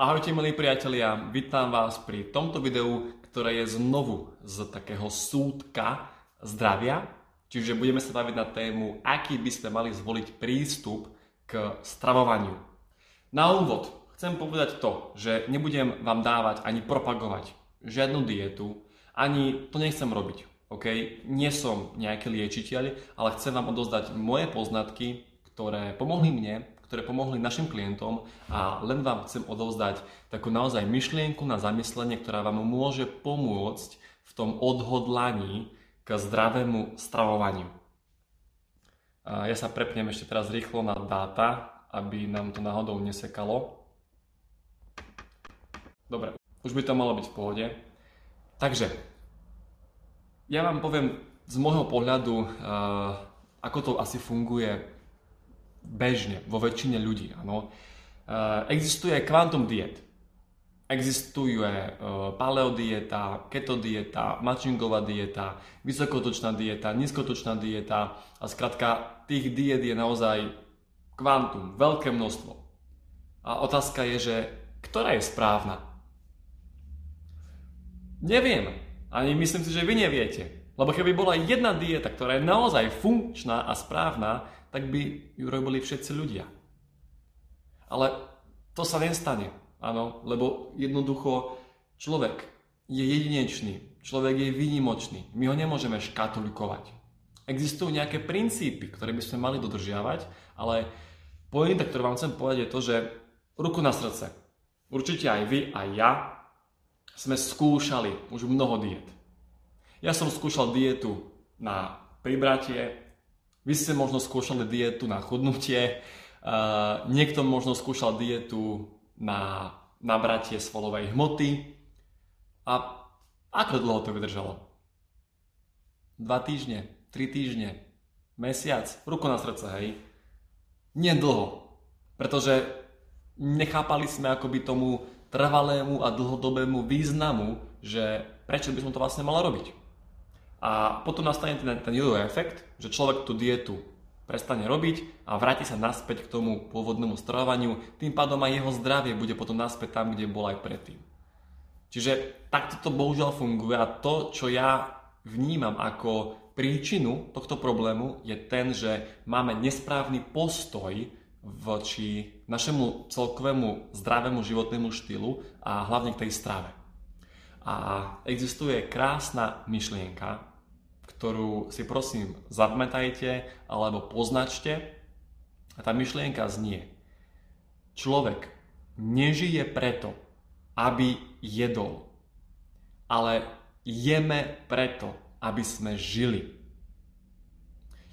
Ahojte milí priatelia, vítam vás pri tomto videu, ktoré je znovu z takého súdka zdravia. Čiže budeme sa baviť na tému, aký by sme mali zvoliť prístup k stravovaniu. Na úvod chcem povedať to, že nebudem vám dávať ani propagovať žiadnu dietu, ani to nechcem robiť. Okay? Nie som nejaký liečiteľ, ale chcem vám odozdať moje poznatky, ktoré pomohli mne ktoré pomohli našim klientom a len vám chcem odovzdať takú naozaj myšlienku na zamyslenie, ktorá vám môže pomôcť v tom odhodlaní k zdravému stravovaniu. Ja sa prepnem ešte teraz rýchlo na dáta, aby nám to náhodou nesekalo. Dobre, už by to malo byť v pohode. Takže, ja vám poviem z môjho pohľadu, ako to asi funguje bežne vo väčšine ľudí. Áno. Eh, existuje kvantum diet. Existuje uh, paleo dieta, keto dieta, matchingová dieta, vysokotočná dieta, nízkotočná dieta a skrátka tých diet je naozaj kvantum, veľké množstvo. A otázka je, že ktorá je správna? Neviem. Ani myslím si, že vy neviete. Lebo keby bola jedna dieta, ktorá je naozaj funkčná a správna, tak by ju robili všetci ľudia. Ale to sa nestane, áno, lebo jednoducho človek je jedinečný, človek je výnimočný, my ho nemôžeme škatulkovať. Existujú nejaké princípy, ktoré by sme mali dodržiavať, ale pointa, ktorú vám chcem povedať je to, že ruku na srdce. Určite aj vy, aj ja sme skúšali už mnoho diet. Ja som skúšal dietu na pribratie, vy ste možno skúšali dietu na chudnutie, uh, niekto možno skúšal dietu na nabratie svalovej hmoty. A ako dlho to vydržalo? Dva týždne, tri týždne, mesiac, ruku na srdce, hej? Nie dlho, pretože nechápali sme akoby tomu trvalému a dlhodobému významu, že prečo by som to vlastne mala robiť. A potom nastane ten, ten jojo efekt, že človek tú dietu prestane robiť a vráti sa naspäť k tomu pôvodnému stravovaniu, tým pádom aj jeho zdravie bude potom naspäť tam, kde bol aj predtým. Čiže takto to bohužiaľ funguje a to, čo ja vnímam ako príčinu tohto problému je ten, že máme nesprávny postoj voči našemu celkovému zdravému životnému štýlu a hlavne k tej strave. A existuje krásna myšlienka, ktorú si prosím zapamätajte alebo poznačte. A tá myšlienka znie. Človek nežije preto, aby jedol, ale jeme preto, aby sme žili.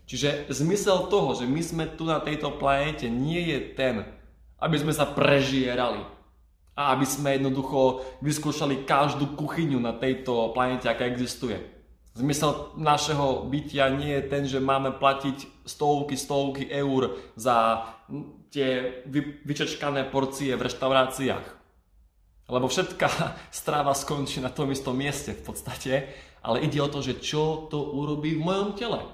Čiže zmysel toho, že my sme tu na tejto planete, nie je ten, aby sme sa prežierali a aby sme jednoducho vyskúšali každú kuchyňu na tejto planete, aká existuje Zmysel našeho bytia nie je ten, že máme platiť stovky, stovky eur za tie vy, vyčečkané porcie v reštauráciách. Lebo všetká strava skončí na tom istom mieste v podstate, ale ide o to, že čo to urobí v mojom tele.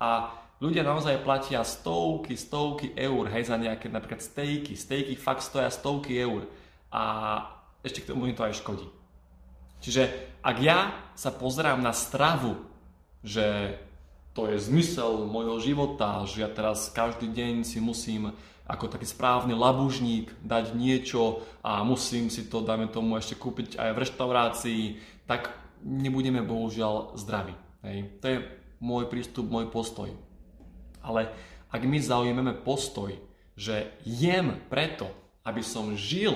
A ľudia naozaj platia stovky, stovky eur, hej, za nejaké napríklad stejky. Stejky fakt stoja stovky eur. A ešte k tomu im to aj škodí. Čiže ak ja sa pozerám na stravu, že to je zmysel môjho života, že ja teraz každý deň si musím ako taký správny labužník dať niečo a musím si to, dajme tomu, ešte kúpiť aj v reštaurácii, tak nebudeme bohužiaľ zdraví. Hej. To je môj prístup, môj postoj. Ale ak my zaujmeme postoj, že jem preto, aby som žil,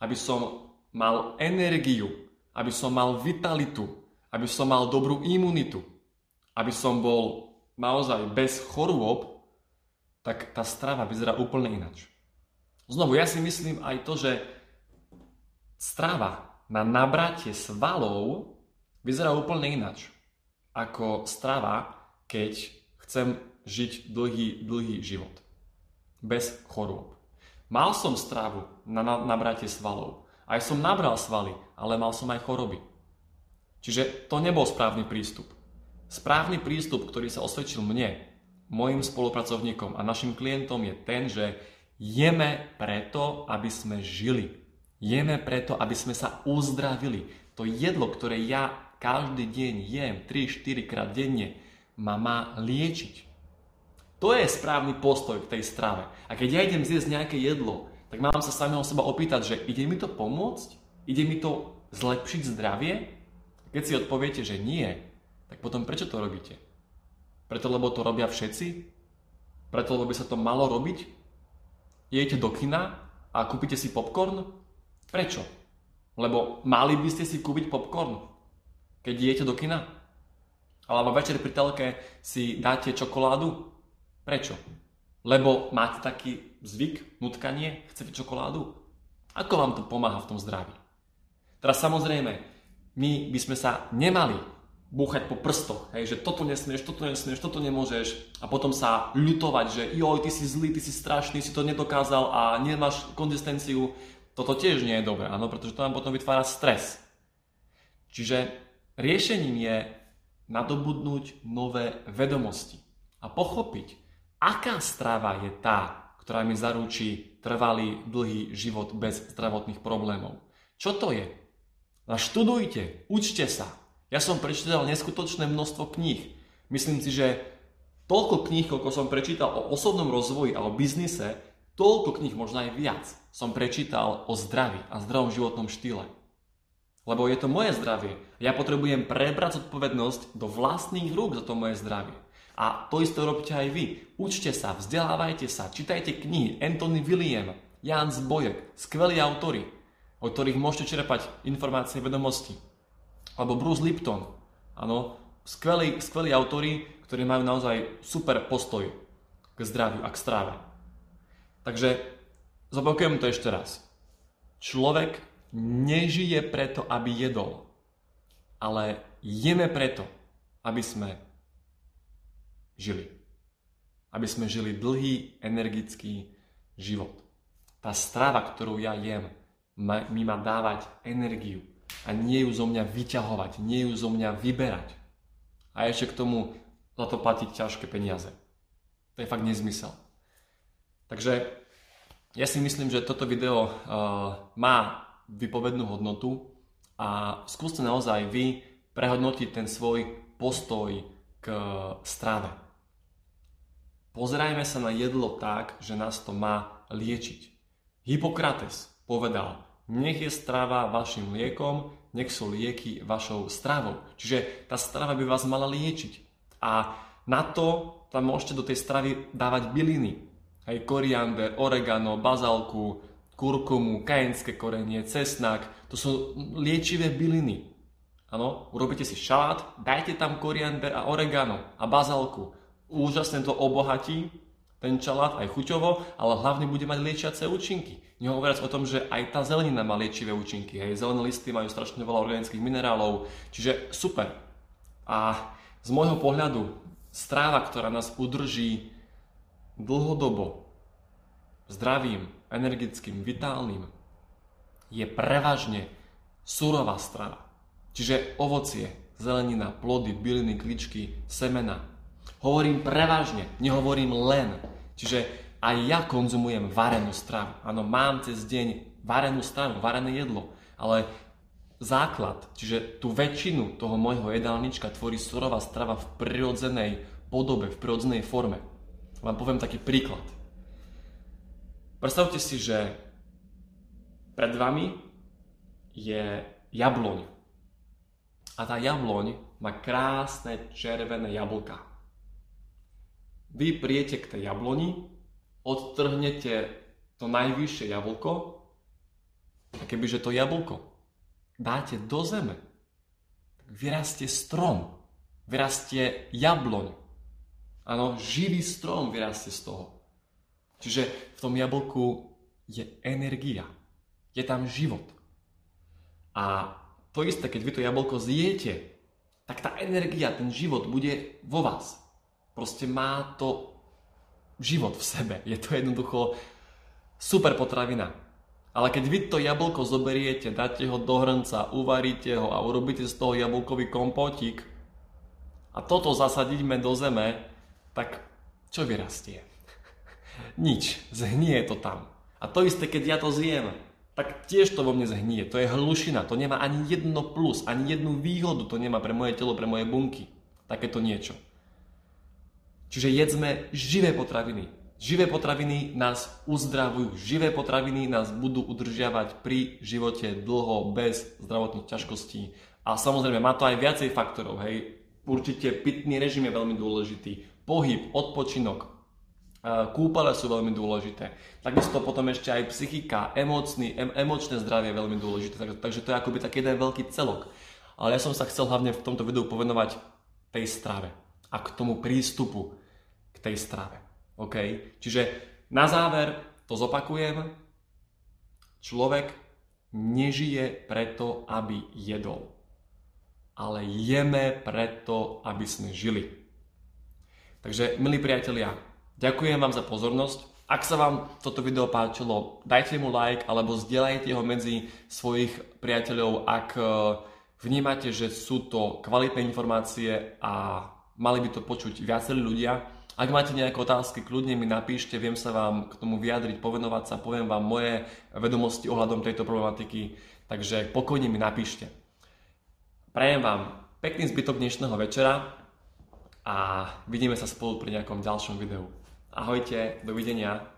aby som mal energiu, aby som mal vitalitu, aby som mal dobrú imunitu, aby som bol naozaj bez chorôb, tak tá strava vyzerá úplne inač. Znovu, ja si myslím aj to, že strava na nabratie svalov vyzerá úplne inač ako strava, keď chcem žiť dlhý, dlhý život. Bez chorôb. Mal som stravu na nabratie svalov, aj som nabral svaly, ale mal som aj choroby. Čiže to nebol správny prístup. Správny prístup, ktorý sa osvedčil mne, mojim spolupracovníkom a našim klientom je ten, že jeme preto, aby sme žili. Jeme preto, aby sme sa uzdravili. To jedlo, ktoré ja každý deň jem 3-4 krát denne, ma má liečiť. To je správny postoj k tej strave. A keď ja idem zjesť nejaké jedlo, tak mám sa samého seba opýtať, že ide mi to pomôcť? Ide mi to zlepšiť zdravie? Keď si odpoviete, že nie, tak potom prečo to robíte? Preto, lebo to robia všetci? Preto, lebo by sa to malo robiť? Jejte do kina a kúpite si popcorn? Prečo? Lebo mali by ste si kúpiť popcorn, keď idete do kina? Alebo večer pri telke si dáte čokoládu? Prečo? Lebo máte taký zvyk, nutkanie, chcete čokoládu? Ako vám to pomáha v tom zdraví? Teraz samozrejme, my by sme sa nemali búchať po prstoch, hej, že toto nesmieš, toto nesmieš, toto nemôžeš a potom sa ľutovať, že joj, ty si zlý, ty si strašný, si to nedokázal a nemáš konzistenciu. Toto tiež nie je dobré, áno, pretože to nám potom vytvára stres. Čiže riešením je nadobudnúť nové vedomosti a pochopiť, aká strava je tá, ktorá mi zaručí trvalý, dlhý život bez zdravotných problémov. Čo to je? Naštudujte, učte sa. Ja som prečítal neskutočné množstvo kníh. Myslím si, že toľko kníh, koľko som prečítal o osobnom rozvoji a o biznise, toľko kníh, možno aj viac, som prečítal o zdraví a zdravom životnom štýle. Lebo je to moje zdravie. Ja potrebujem prebrať zodpovednosť do vlastných rúk za to moje zdravie. A to isté robíte aj vy. Učte sa, vzdelávajte sa, čítajte knihy Anthony William, Jan Zbojek, skvelí autory, od ktorých môžete čerpať informácie, vedomosti. Alebo Bruce Lipton, áno, skvelí, skvelí autory, ktorí majú naozaj super postoj k zdraviu a k stráve. Takže zopakujem to ešte raz. Človek nežije preto, aby jedol, ale jeme preto, aby sme žili. Aby sme žili dlhý, energický život. Tá strava, ktorú ja jem, mi má dávať energiu a nie ju zo mňa vyťahovať, nie ju zo mňa vyberať. A ešte k tomu za to platiť ťažké peniaze. To je fakt nezmysel. Takže ja si myslím, že toto video uh, má vypovednú hodnotu a skúste naozaj vy prehodnotiť ten svoj postoj k strave. Pozerajme sa na jedlo tak, že nás to má liečiť. Hippokrates povedal, nech je strava vašim liekom, nech sú lieky vašou stravou. Čiže tá strava by vás mala liečiť. A na to tam môžete do tej stravy dávať byliny. Hej, koriander, oregano, bazalku, kurkumu, kajenské korenie, cesnak. To sú liečivé byliny. Áno, urobíte si šalát, dajte tam koriander a oregano a bazalku. Úžasne to obohatí ten čalát aj chuťovo, ale hlavne bude mať liečiace účinky. Nehovoriac o tom, že aj tá zelenina má liečivé účinky. Hej. Zelené listy majú strašne veľa organických minerálov, čiže super. A z môjho pohľadu stráva, ktorá nás udrží dlhodobo zdravým, energickým, vitálnym, je prevažne surová strava. Čiže ovocie, zelenina, plody, byliny, kličky, semena. Hovorím prevažne, nehovorím len. Čiže aj ja konzumujem varenú stravu. Áno, mám cez deň varenú stravu, varené jedlo. Ale základ, čiže tú väčšinu toho môjho jedálnička tvorí surová strava v prirodzenej podobe, v prirodzenej forme. Vám poviem taký príklad. Predstavte si, že pred vami je jabloň a tá jabloň má krásne červené jablka. Vy prijete k tej jabloni, odtrhnete to najvyššie jablko a kebyže to jablko dáte do zeme, tak vyrastie strom, vyrastie jabloň. Áno, živý strom vyrastie z toho. Čiže v tom jablku je energia, je tam život. A to isté, keď vy to jablko zjete, tak tá energia, ten život bude vo vás. Proste má to život v sebe. Je to jednoducho super potravina. Ale keď vy to jablko zoberiete, dáte ho do hrnca, uvaríte ho a urobíte z toho jablkový kompotík a toto zasadíme do zeme, tak čo vyrastie? Nič, zhnie to tam. A to isté, keď ja to zjem. tak tiež to vo mne zhnie. To je hlušina, to nemá ani jedno plus, ani jednu výhodu to nemá pre moje telo, pre moje bunky. Takéto niečo. Čiže jedzme živé potraviny. Živé potraviny nás uzdravujú, živé potraviny nás budú udržiavať pri živote dlho, bez zdravotných ťažkostí. A samozrejme, má to aj viacej faktorov, hej. Určite pitný režim je veľmi dôležitý, pohyb, odpočinok, kúpale sú veľmi dôležité. Takisto potom ešte aj psychika, emocný, em, emočné zdravie je veľmi dôležité, takže, takže to je akoby taký jeden veľký celok. Ale ja som sa chcel hlavne v tomto videu povenovať tej strave a k tomu prístupu k tej strave. OK? Čiže na záver to zopakujem. Človek nežije preto, aby jedol. Ale jeme preto, aby sme žili. Takže, milí priatelia, Ďakujem vám za pozornosť. Ak sa vám toto video páčilo, dajte mu like alebo zdieľajte ho medzi svojich priateľov, ak e, vnímate, že sú to kvalitné informácie a mali by to počuť viacerí ľudia. Ak máte nejaké otázky, kľudne mi napíšte, viem sa vám k tomu vyjadriť, povenovať sa, poviem vám moje vedomosti ohľadom tejto problematiky, takže pokojne mi napíšte. Prajem vám pekný zbytok dnešného večera a vidíme sa spolu pri nejakom ďalšom videu. Ahojte, dovidenia.